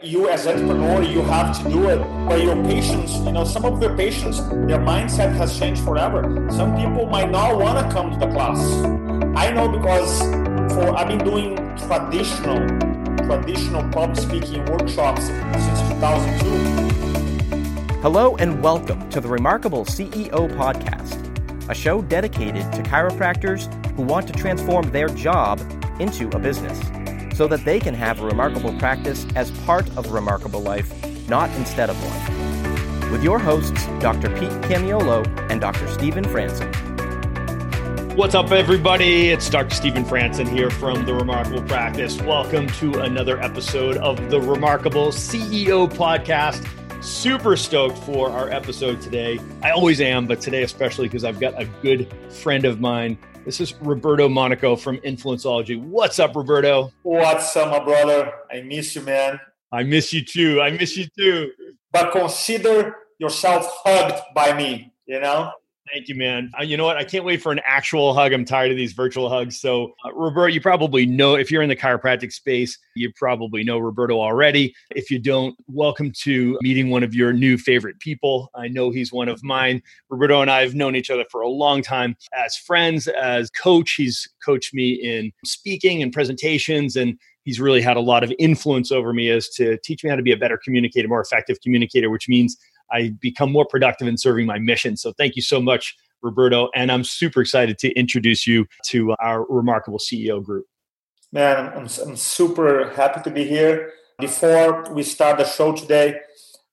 you as entrepreneur you have to do it but your patients you know some of their patients their mindset has changed forever. Some people might not want to come to the class. I know because for i've been doing traditional traditional public speaking workshops since 2002 hello and welcome to the remarkable ceo podcast a show dedicated to chiropractors who want to transform their job into a business so that they can have a remarkable practice as part of a remarkable life, not instead of one. With your hosts, Dr. Pete Camiolo and Dr. Stephen Franson. What's up, everybody? It's Dr. Stephen Franson here from The Remarkable Practice. Welcome to another episode of the Remarkable CEO Podcast. Super stoked for our episode today. I always am, but today especially because I've got a good friend of mine this is Roberto Monaco from Influenceology. What's up, Roberto? What's up, my brother? I miss you, man. I miss you too. I miss you too. But consider yourself hugged by me, you know? Thank you, man. Uh, you know what? I can't wait for an actual hug. I'm tired of these virtual hugs. So, uh, Roberto, you probably know if you're in the chiropractic space, you probably know Roberto already. If you don't, welcome to meeting one of your new favorite people. I know he's one of mine. Roberto and I have known each other for a long time as friends, as coach. He's coached me in speaking and presentations and he's really had a lot of influence over me as to teach me how to be a better communicator, more effective communicator, which means I become more productive in serving my mission. So thank you so much, Roberto. And I'm super excited to introduce you to uh, our remarkable CEO group. Man, I'm, I'm super happy to be here. Before we start the show today,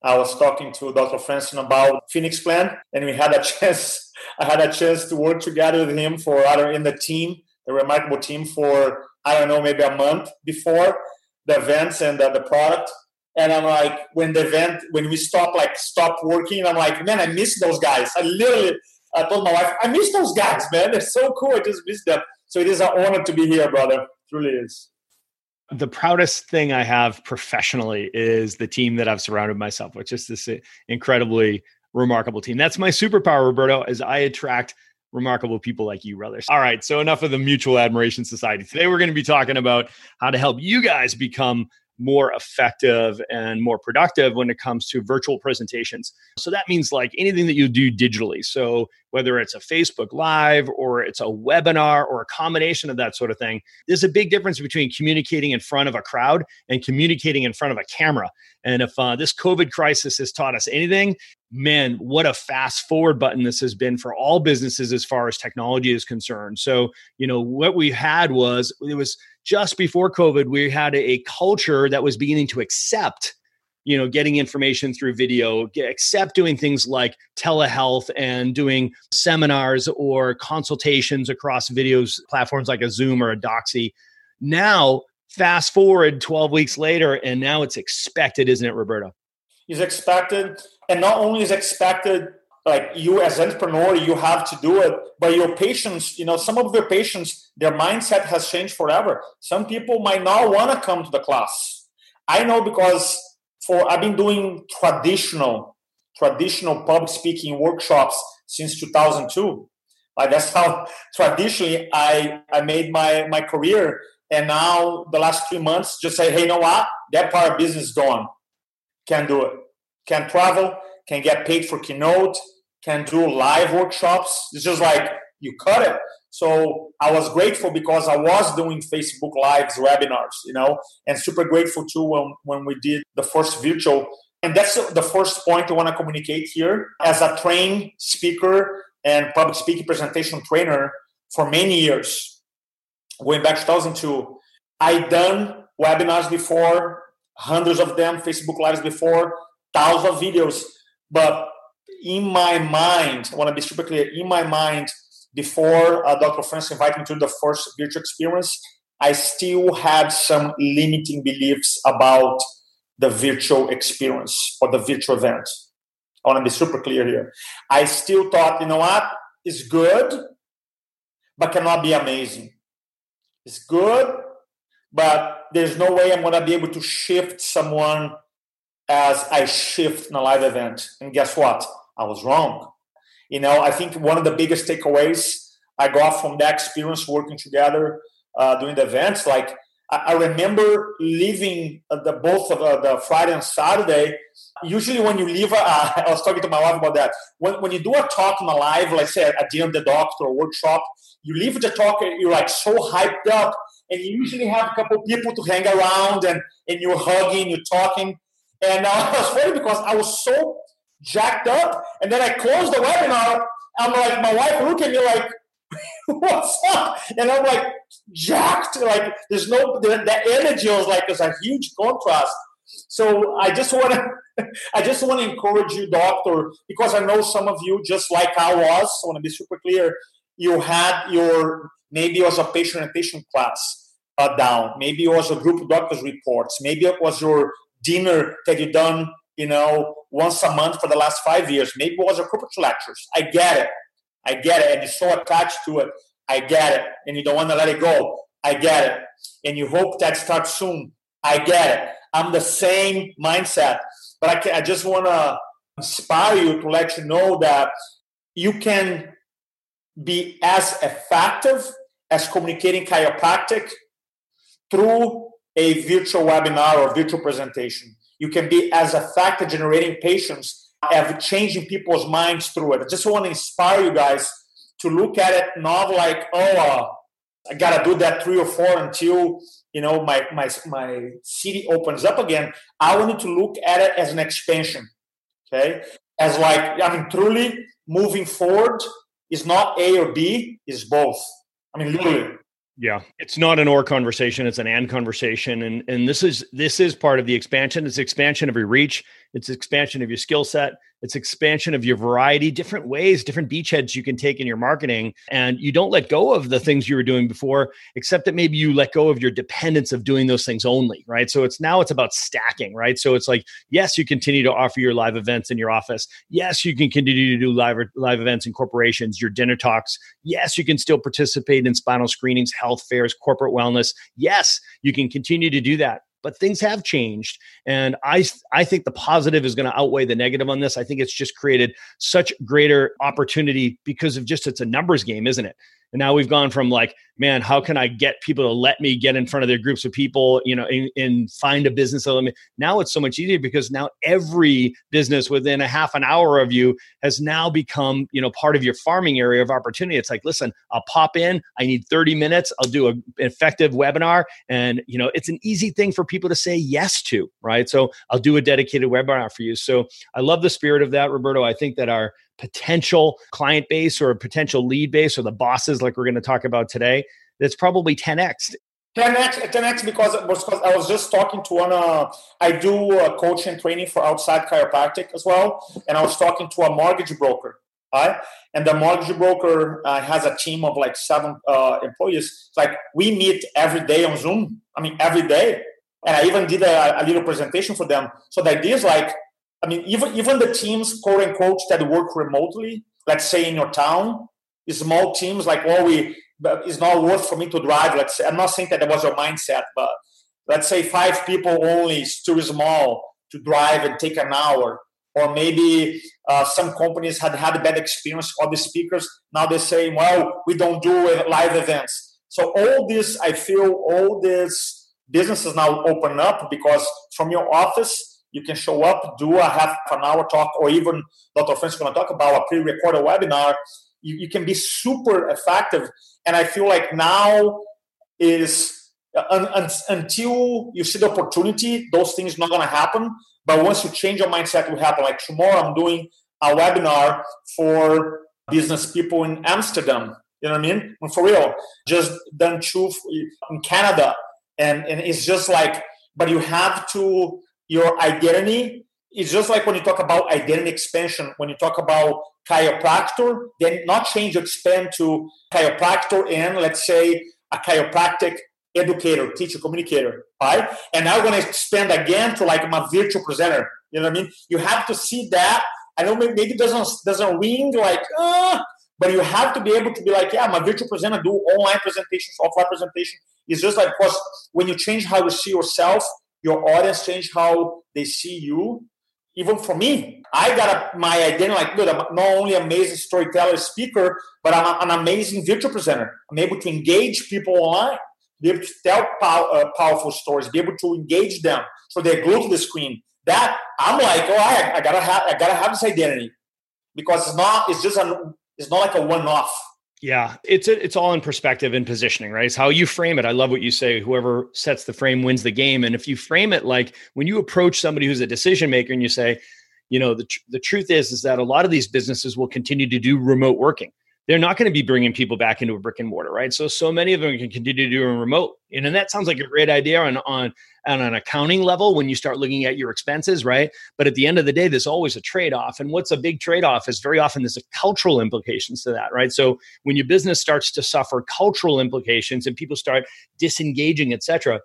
I was talking to Dr. Franson about Phoenix Plan, and we had a chance. I had a chance to work together with him for other in the team, the remarkable team, for I don't know, maybe a month before the events and the, the product. And I'm like, when the event, when we stop, like stop working, I'm like, man, I miss those guys. I literally, I told my wife, I miss those guys, man. They're so cool. I just miss them. So it is an honor to be here, brother. It truly is. The proudest thing I have professionally is the team that I've surrounded myself with. Just this incredibly remarkable team. That's my superpower, Roberto, as I attract remarkable people like you, brothers. All right, so enough of the Mutual Admiration Society. Today we're going to be talking about how to help you guys become more effective and more productive when it comes to virtual presentations. So that means like anything that you do digitally. So whether it's a Facebook Live or it's a webinar or a combination of that sort of thing, there's a big difference between communicating in front of a crowd and communicating in front of a camera. And if uh, this COVID crisis has taught us anything, man, what a fast forward button this has been for all businesses as far as technology is concerned. So, you know, what we had was it was just before COVID, we had a culture that was beginning to accept you know getting information through video accept doing things like telehealth and doing seminars or consultations across videos platforms like a zoom or a doxy now fast forward 12 weeks later and now it's expected isn't it roberto is expected and not only is expected like you as entrepreneur you have to do it but your patients you know some of your patients their mindset has changed forever. Some people might not want to come to the class. I know because for i've been doing traditional traditional public speaking workshops since 2002 like that's how traditionally i i made my my career. And now the last three months just say hey you know what? That part of business gone can do it can travel can get paid for keynote can do live workshops. It's just like you cut it. So I was grateful because I was doing Facebook Lives webinars, you know, and super grateful too when, when we did the first virtual. And that's the first point I want to communicate here. As a trained speaker and public speaking presentation trainer for many years, going back to 2002, I done webinars before, hundreds of them, Facebook Lives before, thousands of videos. But in my mind, I want to be super clear, in my mind, before uh, Dr. Franson invited me to the first virtual experience, I still had some limiting beliefs about the virtual experience or the virtual event. I want to be super clear here. I still thought, you know what, it's good, but cannot be amazing. It's good, but there's no way I'm going to be able to shift someone as I shift in a live event. And guess what? I was wrong. You know, I think one of the biggest takeaways I got from that experience working together uh, doing the events, like I, remember leaving the both of the, the Friday and Saturday. Usually, when you leave, uh, I was talking to my wife about that. When, when you do a talk in a live, like say at the end of the doctor or workshop, you leave the talk, you're like so hyped up, and you usually have a couple people to hang around, and, and you're hugging, you're talking. And uh, it was funny because I was so jacked up, and then I closed the webinar. I'm like, my wife looked at me like, what's up? And I'm like, jacked. Like, there's no, the, the energy was like, there's a huge contrast. So I just want to, I just want to encourage you, doctor, because I know some of you, just like I was, I want to be super clear, you had your, maybe it was a patient orientation class uh, down, maybe it was a group of doctors reports, maybe it was your dinner that you done, you know, once a month for the last five years, maybe it was a corporate lectures. I get it. I get it. And you're so attached to it. I get it. And you don't want to let it go. I get it. And you hope that starts soon. I get it. I'm the same mindset. But I, can, I just want to inspire you to let you know that you can be as effective as communicating chiropractic through a virtual webinar or virtual presentation. You can be as a effective generating patients of changing people's minds through it. I just want to inspire you guys to look at it not like, oh, uh, I gotta do that three or four until you know my my my city opens up again. I want you to look at it as an expansion, okay? As like I mean, truly moving forward is not A or B, is both. I mean, literally. Yeah, it's not an or conversation; it's an and conversation, and and this is this is part of the expansion. It's expansion of your reach. It's expansion of your skill set. It's expansion of your variety, different ways, different beachheads you can take in your marketing. And you don't let go of the things you were doing before, except that maybe you let go of your dependence of doing those things only, right? So it's now it's about stacking, right? So it's like, yes, you continue to offer your live events in your office. Yes, you can continue to do live live events in corporations, your dinner talks. Yes, you can still participate in spinal screenings, health fairs, corporate wellness. Yes, you can continue to do that but things have changed. And i i think the positive is going to outweigh the negative on this. I think it's just created such greater opportunity because of just it's a numbers game isn't it? And now we've gone from like, man, how can I get people to let me get in front of their groups of people, you know, and, and find a business element? Now it's so much easier because now every business within a half an hour of you has now become, you know, part of your farming area of opportunity. It's like, listen, I'll pop in. I need 30 minutes. I'll do an effective webinar. And, you know, it's an easy thing for people to say yes to, right? So I'll do a dedicated webinar for you. So I love the spirit of that, Roberto. I think that our potential client base or potential lead base or the bosses like we're going to talk about today that's probably 10x 10x 10x because, because i was just talking to one uh, i do uh, coaching training for outside chiropractic as well and i was talking to a mortgage broker right? And the mortgage broker uh, has a team of like seven uh, employees. It's like we meet every day on zoom i mean every day. And i even did a, a little presentation for them. So the idea is like I mean, even even the teams, quote unquote, that work remotely, let's say in your town, small teams like, well, we it's not worth for me to drive. Let's say I'm not saying that that was your mindset, but let's say five people only is too small to drive and take an hour. Or maybe uh, some companies had had a bad experience of the speakers. Now they're saying, well, we don't do live events. So all this, I feel, all this businesses now open up because from your office you can show up, do a half an hour talk, or even Dr. Is going to talk about a pre-recorded webinar. You, you, can be super effective. And I feel like now is uh, un, un, until you see the opportunity, those things not going to happen. But once you change your mindset, will happen. Like tomorrow, I'm doing a webinar for business people in Amsterdam. You know what I mean? And for real, just done two in Canada, and and it's just like, but you have to your identity is just like when you talk about identity expansion, when you talk about chiropractor, then not change, expand to chiropractor and let's say a chiropractic educator, teacher, communicator, right? And now we're going to expand again to like my virtual presenter. You know what I mean? You have to see that. I know maybe it doesn't doesn't ring like, uh, but you have to be able to be like, yeah, my virtual presenter do online presentations, offline presentation. It's just like, because when you change how you see yourself, your audience change how they see you. Even for me, I got a, my identity like, good, I'm not only an amazing storyteller, speaker, but I'm an amazing virtual presenter. I'm able to engage people online. be able to tell pow- uh, powerful stories, be able to engage them so they're glued to the screen. That I'm like, oh, I, I gotta have, I gotta have this identity because it's not, it's just a, it's not like a one-off. Yeah, it's a, it's all in perspective and positioning, right? It's how you frame it. I love what you say. Whoever sets the frame wins the game. And if you frame it like when you approach somebody who's a decision maker and you say, you know, the tr- the truth is is that a lot of these businesses will continue to do remote working they're not going to be bringing people back into a brick and mortar, right? So, so many of them can continue to do remote, and, and that sounds like a great idea on on on an accounting level when you start looking at your expenses, right? But at the end of the day, there's always a trade off, and what's a big trade off is very often there's a cultural implications to that, right? So, when your business starts to suffer cultural implications and people start disengaging, et cetera,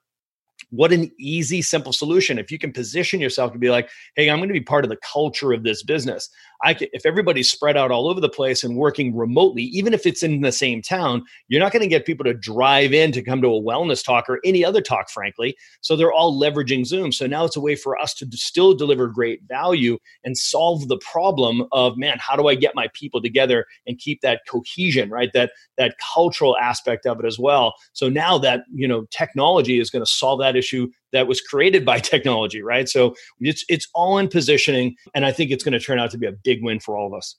what an easy simple solution if you can position yourself to be like hey i'm going to be part of the culture of this business i can, if everybody's spread out all over the place and working remotely even if it's in the same town you're not going to get people to drive in to come to a wellness talk or any other talk frankly. So they're all leveraging zoom. So now it's a way for us to still deliver great value and solve the problem of man how do i get my people together and keep that cohesion right? That that cultural aspect of it as well. So now that you know technology is going to solve that issue that was created by technology, right? So it's it's all in positioning, and I think it's going to turn out to be a big win for all of us.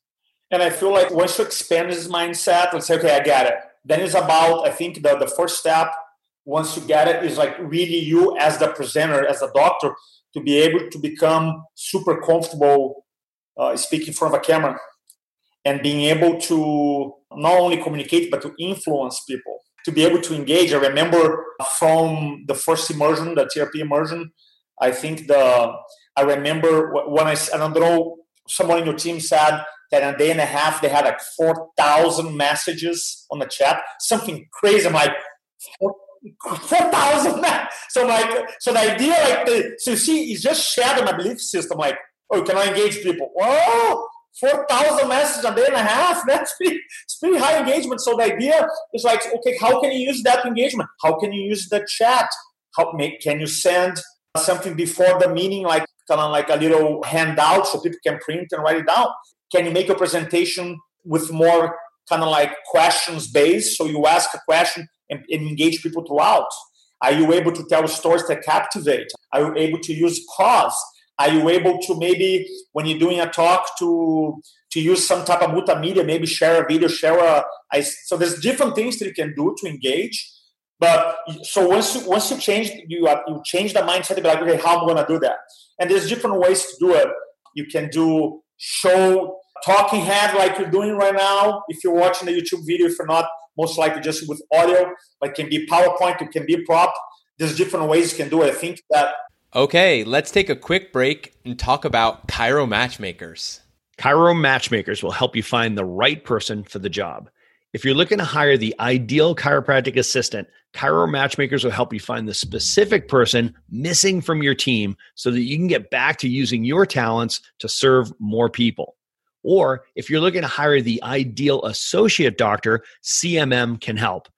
And I feel like once you expand this mindset, let's say, okay, I get it. Then it's about, I think the, the first step, once you get it, is like really you as the presenter, as a doctor, to be able to become super comfortable uh, speaking in front of a camera and being able to not only communicate, but to influence people to be able to engage. I remember from the first immersion, the TRP immersion, I think the I remember when I, I don't know someone in your team said that in a day and a half they had like four thousand messages on the chat, something crazy. I'm like. Four thousand. So like, so the idea, like, the, so you see, it's just shared my belief system. Like, oh, can I engage people? Oh, 4,000 messages a day and a half. That's pretty, it's pretty high engagement. So the idea is like, okay, how can you use that engagement? How can you use the chat? How can you send something before the meeting, like kind of like a little handout so people can print and write it down? Can you make a presentation with more kind of like questions based? So you ask a question and, and engage people throughout. Are you able to tell stories that captivate? Are you able to use pause? Are you able to maybe when you're doing a talk to to use some type of multimedia, maybe share a video, share a I, so there's different things that you can do to engage. But so once you once you change you you change the mindset to be like, okay, how am I gonna do that? And there's different ways to do it. You can do show talking head like you're doing right now. If you're watching the YouTube video, if you're not, most likely just with audio, like can be PowerPoint, it can be prop. There's different ways you can do it. I think that Okay, let's take a quick break and talk about Chiro Matchmakers. Chiro Matchmakers will help you find the right person for the job. If you're looking to hire the ideal chiropractic assistant, Chiro Matchmakers will help you find the specific person missing from your team so that you can get back to using your talents to serve more people. Or if you're looking to hire the ideal associate doctor, CMM can help.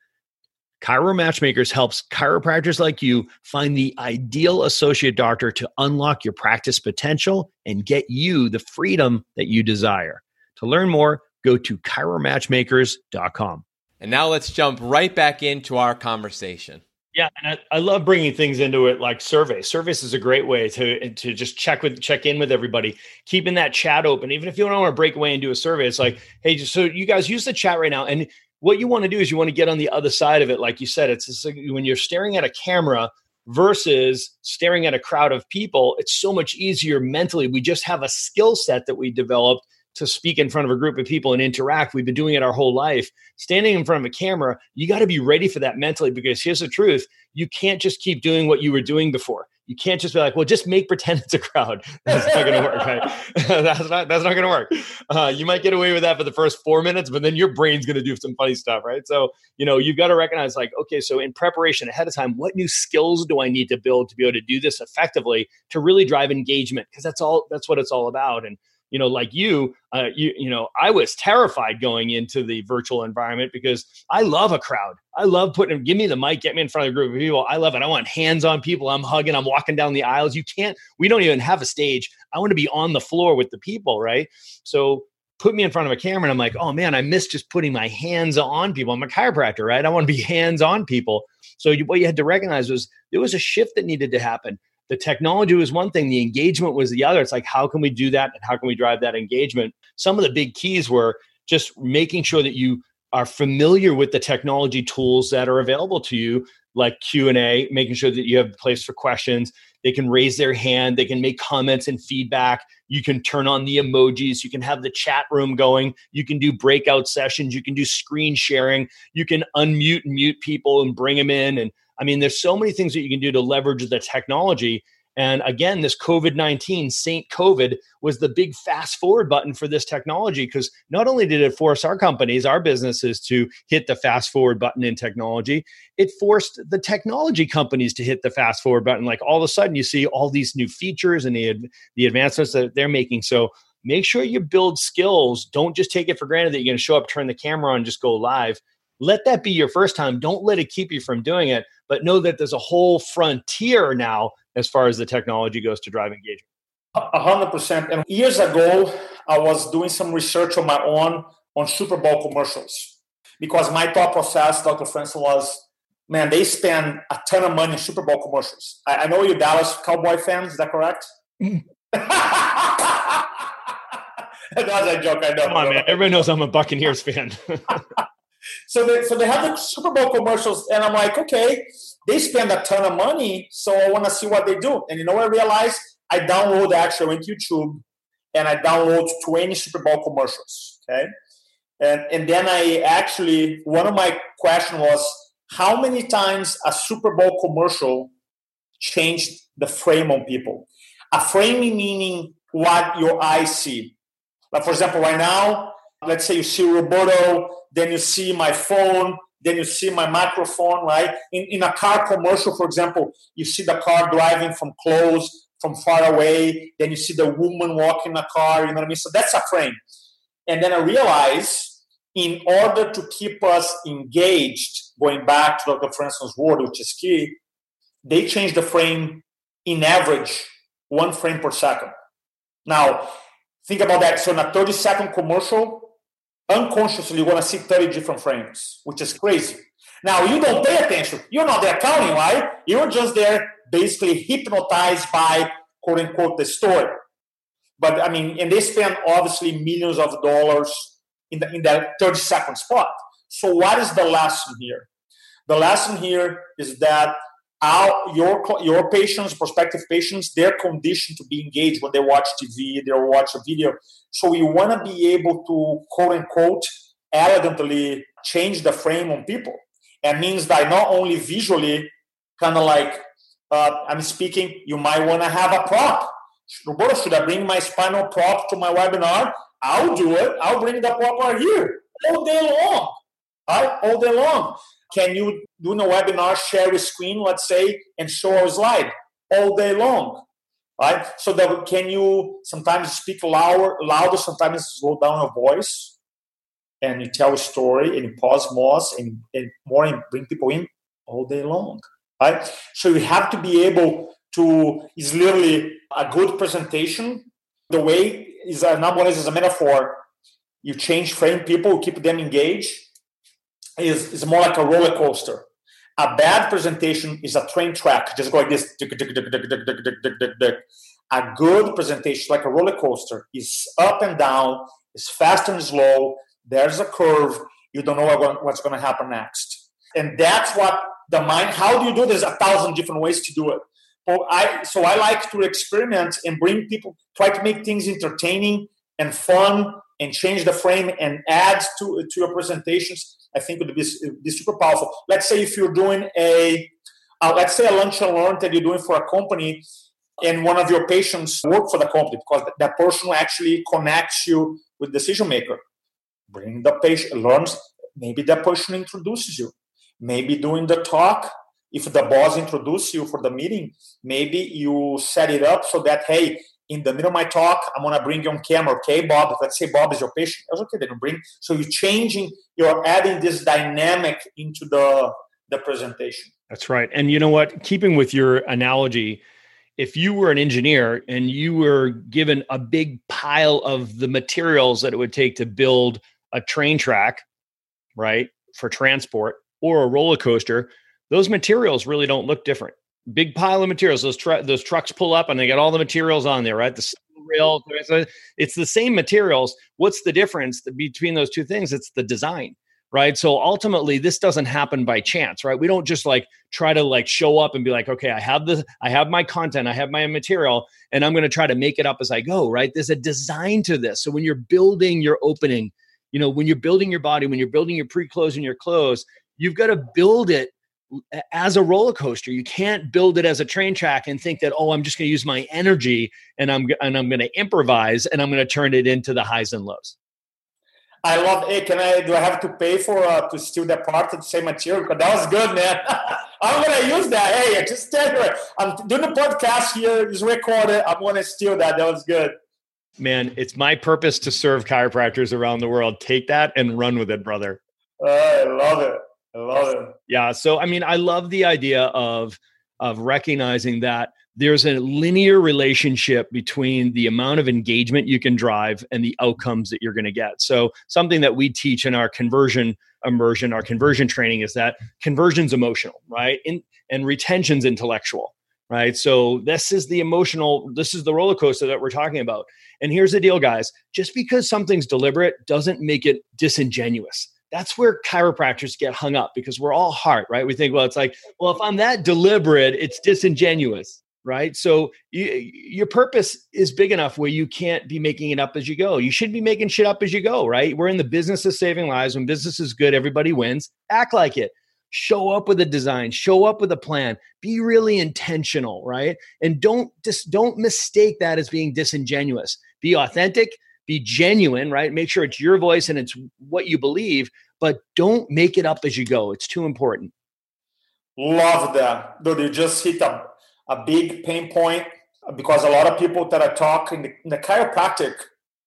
Chiro Matchmakers helps chiropractors like you find the ideal associate doctor to unlock your practice potential and get you the freedom that you desire. To learn more, go to chiromatchmakers.com. And now let's jump right back into our conversation. Yeah, and I, I, love bringing things into it like surveys. Surveys is a great way to to just check with check in with everybody, keeping that chat open. Even if you don't want to break away and do a survey, it's like, hey, just, so you guys use the chat right now, and what you want to do is you want to get on the other side of it like you said it's like when you're staring at a camera versus staring at a crowd of people it's so much easier mentally. We just have a skill set that we developed to speak in front of a group of people and interact. We've been doing it our whole life. Standing in front of a camera you got to be ready for that mentally because here's the truth you can't just keep doing what you were doing before you can't just be like, well, just make pretend it's a crowd. That's not going to work, right? that's not that's not going to work. Uh, you might get away with that for the first four minutes, but then your brain's going to do some funny stuff, right? So you know you've got to recognize, like, okay, so in preparation ahead of time, what new skills do I need to build to be able to do this effectively to really drive engagement? Because that's all that's what it's all about. And you know, like you, uh, you, you know, I was terrified going into the virtual environment because I love a crowd. I love putting, give me the mic, get me in front of a group of people. I love it. I want hands on people. I'm hugging, I'm walking down the aisles. You can't, we don't even have a stage. I want to be on the floor with the people, right? So put me in front of a camera and I'm like, oh man, I miss just putting my hands on people. I'm a chiropractor, right? I want to be hands on people. So you, what you had to recognize was there was a shift that needed to happen. The technology was one thing, the engagement was the other. It's like, how can we do that? And how can we drive that engagement? Some of the big keys were just making sure that you are familiar with the technology tools that are available to you like q&a making sure that you have a place for questions they can raise their hand they can make comments and feedback you can turn on the emojis you can have the chat room going you can do breakout sessions you can do screen sharing you can unmute and mute people and bring them in and i mean there's so many things that you can do to leverage the technology and again, this COVID 19, Saint COVID, was the big fast forward button for this technology because not only did it force our companies, our businesses to hit the fast forward button in technology, it forced the technology companies to hit the fast forward button. Like all of a sudden, you see all these new features and the, the advancements that they're making. So make sure you build skills. Don't just take it for granted that you're going to show up, turn the camera on, just go live. Let that be your first time. Don't let it keep you from doing it, but know that there's a whole frontier now as far as the technology goes to drive engagement? A hundred percent. And years ago, I was doing some research on my own on Super Bowl commercials because my thought process, Dr. Franson, was, man, they spend a ton of money on Super Bowl commercials. I, I know you're Dallas Cowboy fans. Is that correct? Mm-hmm. that was a joke. I know. Come on, man. Everybody knows I'm a Buccaneers fan. so they so they have the Super Bowl commercials, and I'm like, okay, they spend a ton of money, so I want to see what they do. And you know what I realized? I download actually went YouTube and I download 20 Super Bowl commercials. Okay. And and then I actually one of my question was how many times a Super Bowl commercial changed the frame on people? A framing meaning what your eyes see. Like for example, right now, let's say you see Roberto, then you see my phone, then you see my microphone, right? In, in a car commercial, for example, you see the car driving from close, from far away. Then you see the woman walking the car, you know what I mean? So that's a frame. And then I realize in order to keep us engaged, going back to Dr. Franson's word, which is key, they change the frame in average one frame per second. Now, think about that. So in a 30 second commercial, unconsciously you're going to see 30 different frames, which is crazy. Now, you don't pay attention. You're not there counting, right? You're just there basically hypnotized by quote unquote the story. But I mean, and they spend obviously millions of dollars in, the, in that 30 second spot. So, what is the lesson here? The lesson here is that our, your your patients, prospective patients, they're conditioned to be engaged when they watch TV, they watch a video. So we want to be able to quote unquote elegantly change the frame on people. It means that not only visually, kind of like uh, I'm speaking, you might want to have a prop. Roberto, should I bring my spinal prop to my webinar? I'll do it. I'll bring the prop right here all day long. Right? All day long. Can you do a webinar, share a screen, let's say, and show a slide all day long? Right? So that can you sometimes speak louder, louder, sometimes slow down your voice, and you tell a story and you pause more and, and more and bring people in all day long. Right? So you have to be able to is literally a good presentation. The way is a number one is a metaphor. You change frame people, keep them engaged is, is more like a roller coaster. A bad presentation is a train track, just going like this. A good presentation, like a roller coaster, is up and down, is fast and slow. There's a curve. You don't know what's going to happen next. And that's what the mind, how do you do this? a thousand different ways to do it. So I, so I like to experiment and bring people, try to make things entertaining and fun and change the frame and add to, to your presentations I think would be, be super powerful. Let's say if you're doing a, uh, let's say a lunch and learn that you're doing for a company, and one of your patients work for the company because that person actually connects you with decision maker. Bring the patient, learns. Maybe that person introduces you. Maybe doing the talk, if the boss introduces you for the meeting, maybe you set it up so that hey, in the middle of my talk, I'm gonna bring you on camera. Okay, Bob. Let's say Bob is your patient. Was okay. Then you bring. So you're changing. You're adding this dynamic into the the presentation. That's right. And you know what? Keeping with your analogy, if you were an engineer and you were given a big pile of the materials that it would take to build a train track, right, for transport or a roller coaster, those materials really don't look different. Big pile of materials. Those tr- those trucks pull up and they got all the materials on there, right? The rail. It's the same materials. What's the difference between those two things? It's the design right so ultimately this doesn't happen by chance right we don't just like try to like show up and be like okay i have the i have my content i have my material and i'm going to try to make it up as i go right there's a design to this so when you're building your opening you know when you're building your body when you're building your pre-close and your close you've got to build it as a roller coaster you can't build it as a train track and think that oh i'm just going to use my energy and i'm and i'm going to improvise and i'm going to turn it into the highs and lows I love. Hey, can I? Do I have to pay for uh, to steal that part of the same material? Because that was good, man. I'm gonna use that. Hey, I just tell you, I'm doing the podcast here. It's recorded. I'm gonna steal that. That was good. Man, it's my purpose to serve chiropractors around the world. Take that and run with it, brother. Uh, I love it. I love it. Yeah. So, I mean, I love the idea of of recognizing that there's a linear relationship between the amount of engagement you can drive and the outcomes that you're going to get. So, something that we teach in our conversion immersion, our conversion training is that conversion's emotional, right? In, and retention's intellectual, right? So, this is the emotional, this is the roller coaster that we're talking about. And here's the deal, guys just because something's deliberate doesn't make it disingenuous that's where chiropractors get hung up because we're all heart, right? We think, well, it's like, well, if I'm that deliberate, it's disingenuous right? So you, your purpose is big enough where you can't be making it up as you go. You should be making shit up as you go, right? We're in the business of saving lives. When business is good, everybody wins. Act like it. Show up with a design, show up with a plan. Be really intentional, right? And don't just don't mistake that as being disingenuous. Be authentic, be genuine, right? Make sure it's your voice and it's what you believe, but don't make it up as you go. It's too important. Love that. Dude, you just hit a a big pain point uh, because a lot of people that I talk in the, in the chiropractic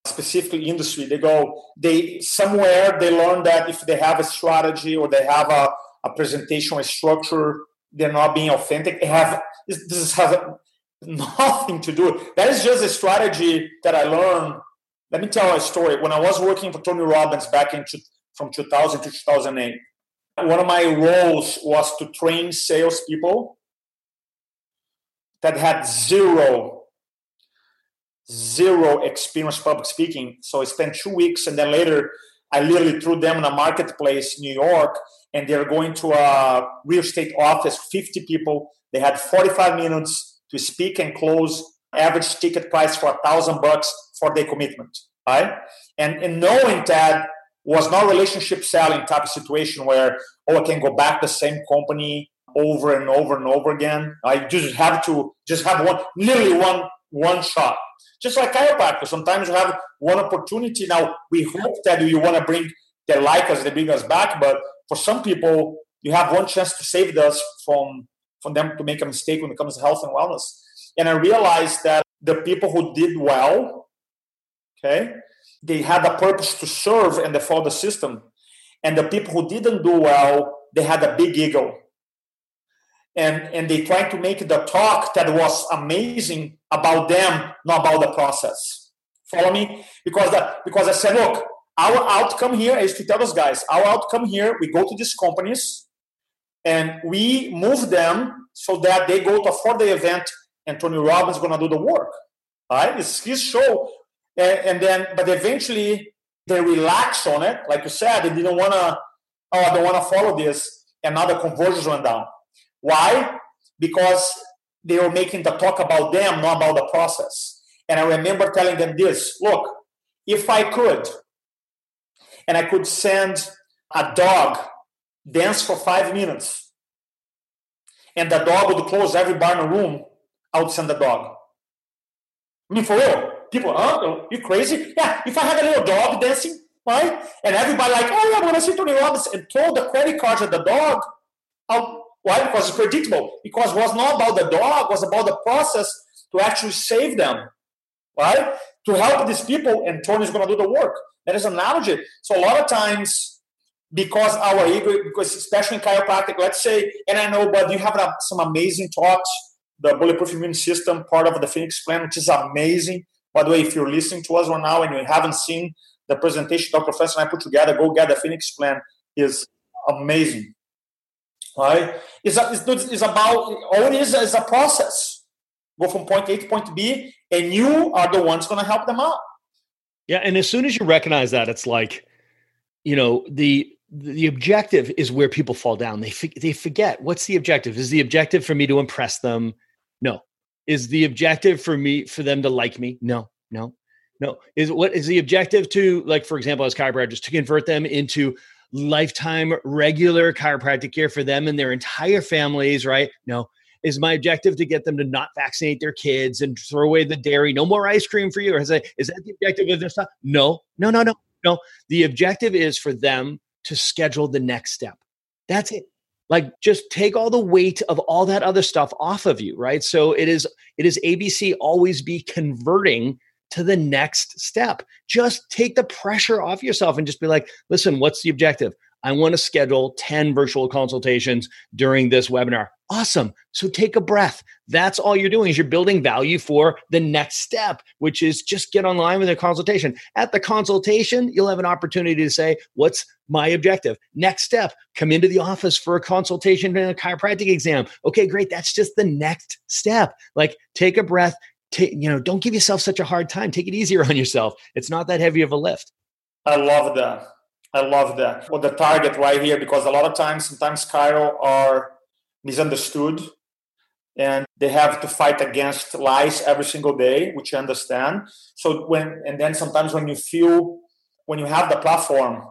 specifically industry, they go, they somewhere they learn that if they have a strategy or they have a, a presentation, a structure, they're not being authentic. They have this, this has nothing to do. That is just a strategy that I learned. Let me tell a story. When I was working for Tony Robbins back in from 2000 to 2008, one of my roles was to train salespeople that had zero zero experience public speaking. So I spent two weeks and then later I literally threw them in a marketplace, in New York, and they're going to a real estate office, 50 people. They had 45 minutes to speak and close, average ticket price for a thousand bucks for their commitment. Right? And, and knowing that was not relationship selling type of situation where, oh, I can go back the same company over and over and over again. I just have to just have one, literally one one shot. Just like chiropractor, sometimes you have one opportunity. Now we hope that you want to bring they like us, they bring us back, but for some people, you have one chance to save us from from them to make a mistake when it comes to health and wellness. And I realized that the people who did well, okay, they had a purpose to serve and they followed the system. And the people who didn't do well, they had a big ego and and they tried to make the talk that was amazing about them, not about the process. Follow me? Because that because I said, look, our outcome here is to tell those guys, our outcome here, we go to these companies and we move them so that they go to a the event and Tony Robbins is gonna do the work. All right? It's his show. And, and then but eventually they relax on it, like you said, they didn't wanna, oh, I don't wanna follow this, and now the conversions went down. Why? Because they were making the talk about them, not about the process. And I remember telling them this look, if I could, and I could send a dog dance for five minutes, and the dog would close every bar in the room, I would send the dog. I mean, for real. People, huh? You crazy? Yeah, if I had a little dog dancing, right? And everybody like, oh yeah, I'm gonna see Tony Robbins and throw the credit cards at the dog, why? Because it's predictable. Because it was not about the dog, it was about the process to actually save them. Right? To help these people, and Tony's gonna do the work. That is an analogy. So a lot of times, because our ego, because especially in chiropractic, let's say, and I know, but you have uh, some amazing talks, the bulletproof immune system, part of the Phoenix plan, which is amazing. By the way, if you're listening to us right now and you haven't seen the presentation Dr. Professor and I put together, go get the Phoenix plan. is amazing right? It's, a, it's, it's about, all it is is a process. Go from point A to point B, and you are the ones going to help them out. Yeah. And as soon as you recognize that, it's like, you know, the, the objective is where people fall down. They they forget what's the objective. Is the objective for me to impress them? No. Is the objective for me for them to like me? No, no, no. Is what is the objective to like for example as chiropractors to convert them into lifetime regular chiropractic care for them and their entire families? Right? No. Is my objective to get them to not vaccinate their kids and throw away the dairy? No more ice cream for you? Or is that, is that the objective of this stuff? No, no, no, no, no. The objective is for them to schedule the next step. That's it. Like just take all the weight of all that other stuff off of you, right? So it is it is ABC always be converting to the next step. Just take the pressure off yourself and just be like, listen, what's the objective? I want to schedule 10 virtual consultations during this webinar. Awesome. So take a breath. That's all you're doing is you're building value for the next step, which is just get online with a consultation. At the consultation, you'll have an opportunity to say, what's my objective? Next step, come into the office for a consultation and a chiropractic exam. Okay, great. That's just the next step. Like take a breath. Take, you know, don't give yourself such a hard time. Take it easier on yourself. It's not that heavy of a lift. I love that. I love that. Well, the target right here, because a lot of times, sometimes chiro are misunderstood and they have to fight against lies every single day, which I understand. So when and then sometimes when you feel when you have the platform,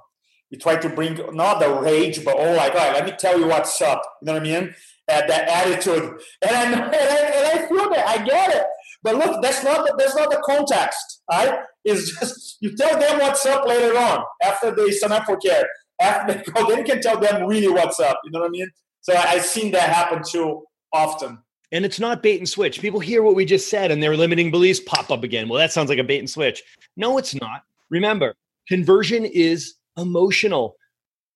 you try to bring not the rage, but oh like, all right, let me tell you what's up. You know what I mean? And that attitude, and I, and I, and I feel that I get it. But look, that's not the, that's not the context. Right? It's just you tell them what's up later on after they sign up for care. After they go, then you can tell them really what's up. You know what I mean? So I've seen that happen too often. And it's not bait and switch. People hear what we just said and their limiting beliefs pop up again. Well, that sounds like a bait and switch. No, it's not. Remember, conversion is emotional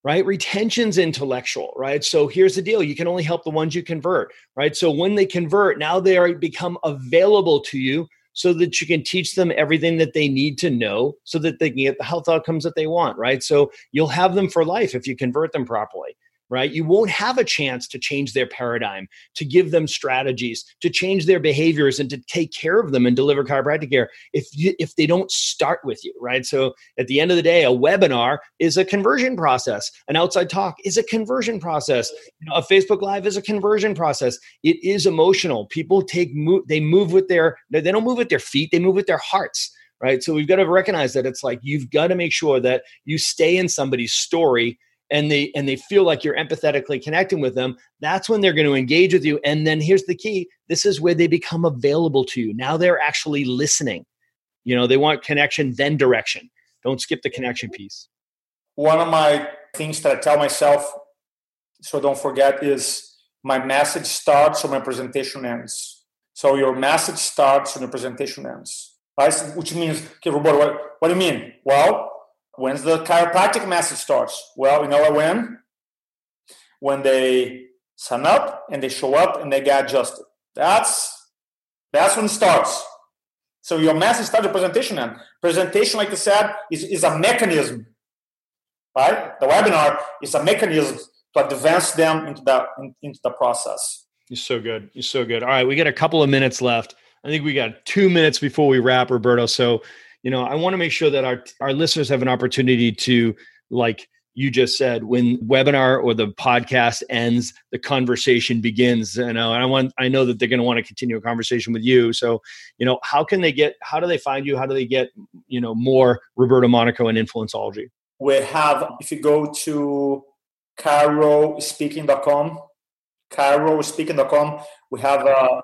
right? Retention's intellectual, right? So here's the deal you can only help the ones you convert, right? So when they convert, now they are become available to you so that you can teach them everything that they need to know so that they can get the health outcomes that they want, right? So you'll have them for life if you convert them properly right? You won't have a chance to change their paradigm, to give them strategies, to change their behaviors, and to take care of them and deliver chiropractic care if you, if they don't start with you, right? So at the end of the day, a webinar is a conversion process. An outside talk is a conversion process. You know, a Facebook Live is a conversion process. It is emotional. People take move. They move with their. They don't move with their feet. They move with their hearts right? So we've got to recognize that it's like you've got to make sure that you stay in somebody's story and they and they feel like you're empathetically connecting with them that's when they're going to engage with you. And then here's the key this is where they become available to you. Now they're actually listening. You know they want connection then direction. Don't skip the connection piece. One of my things that i tell myself so don't forget is my message starts or my presentation ends. So your message starts when your presentation ends. Right? Which means okay Roberto, what, what do you mean? Well When's the chiropractic message starts? Well, you know when? When they sign up and they show up and they get adjusted. That's that's when it starts. So your message starts the presentation and presentation, like I said, is, is a mechanism. Right? The webinar is a mechanism to advance them into the in, into the process. You're so good. You're so good. All right, we got a couple of minutes left. I think we got two minutes before we wrap, Roberto. So you know, I want to make sure that our our listeners have an opportunity to like you just said when webinar or the podcast ends the conversation begins you know and i want i know that they're going to want to continue a conversation with you. So you know how can they get how do they find you? How do they get you know more roberto monaco and influenceology? We have if you go to chirospeaking.com chirospeaking.com we have uh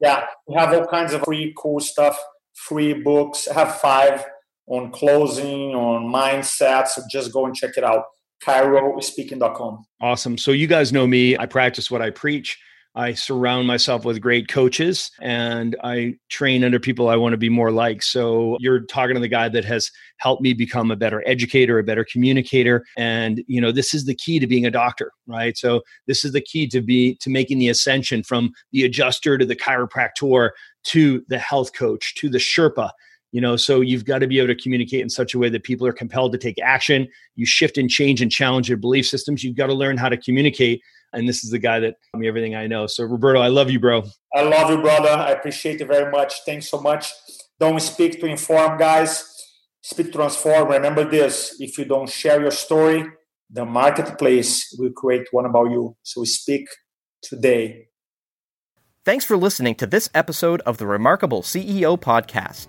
yeah we have all kinds of free cool stuff free books. I have five on closing, on mindset. So just go and check it out. ChiroSpeaking.com. Awesome. So you guys know me. I practice what I preach. I surround myself with great coaches and I train under people I want to be more like. So you're talking to the guy that has helped me become a better educator, a better communicator. And, you know, this is the key to being a doctor, right? So this is the key to be to making the ascension from the adjuster to the chiropractor to the health coach to the Sherpa you know so you've got to be able to communicate in such a way that people are compelled to take action. You shift and change and challenge your belief systems. You've got to learn how to communicate and this is the guy that taught me everything i know. So roberto i love you bro. I love you brother. I appreciate you very much. Thanks so much. Don't speak to inform guys. Speak to transform. Remember this if you don't share your story the marketplace will create one about you. So speak today. Thanks for listening to this episode of the Remarkable CEO Podcast.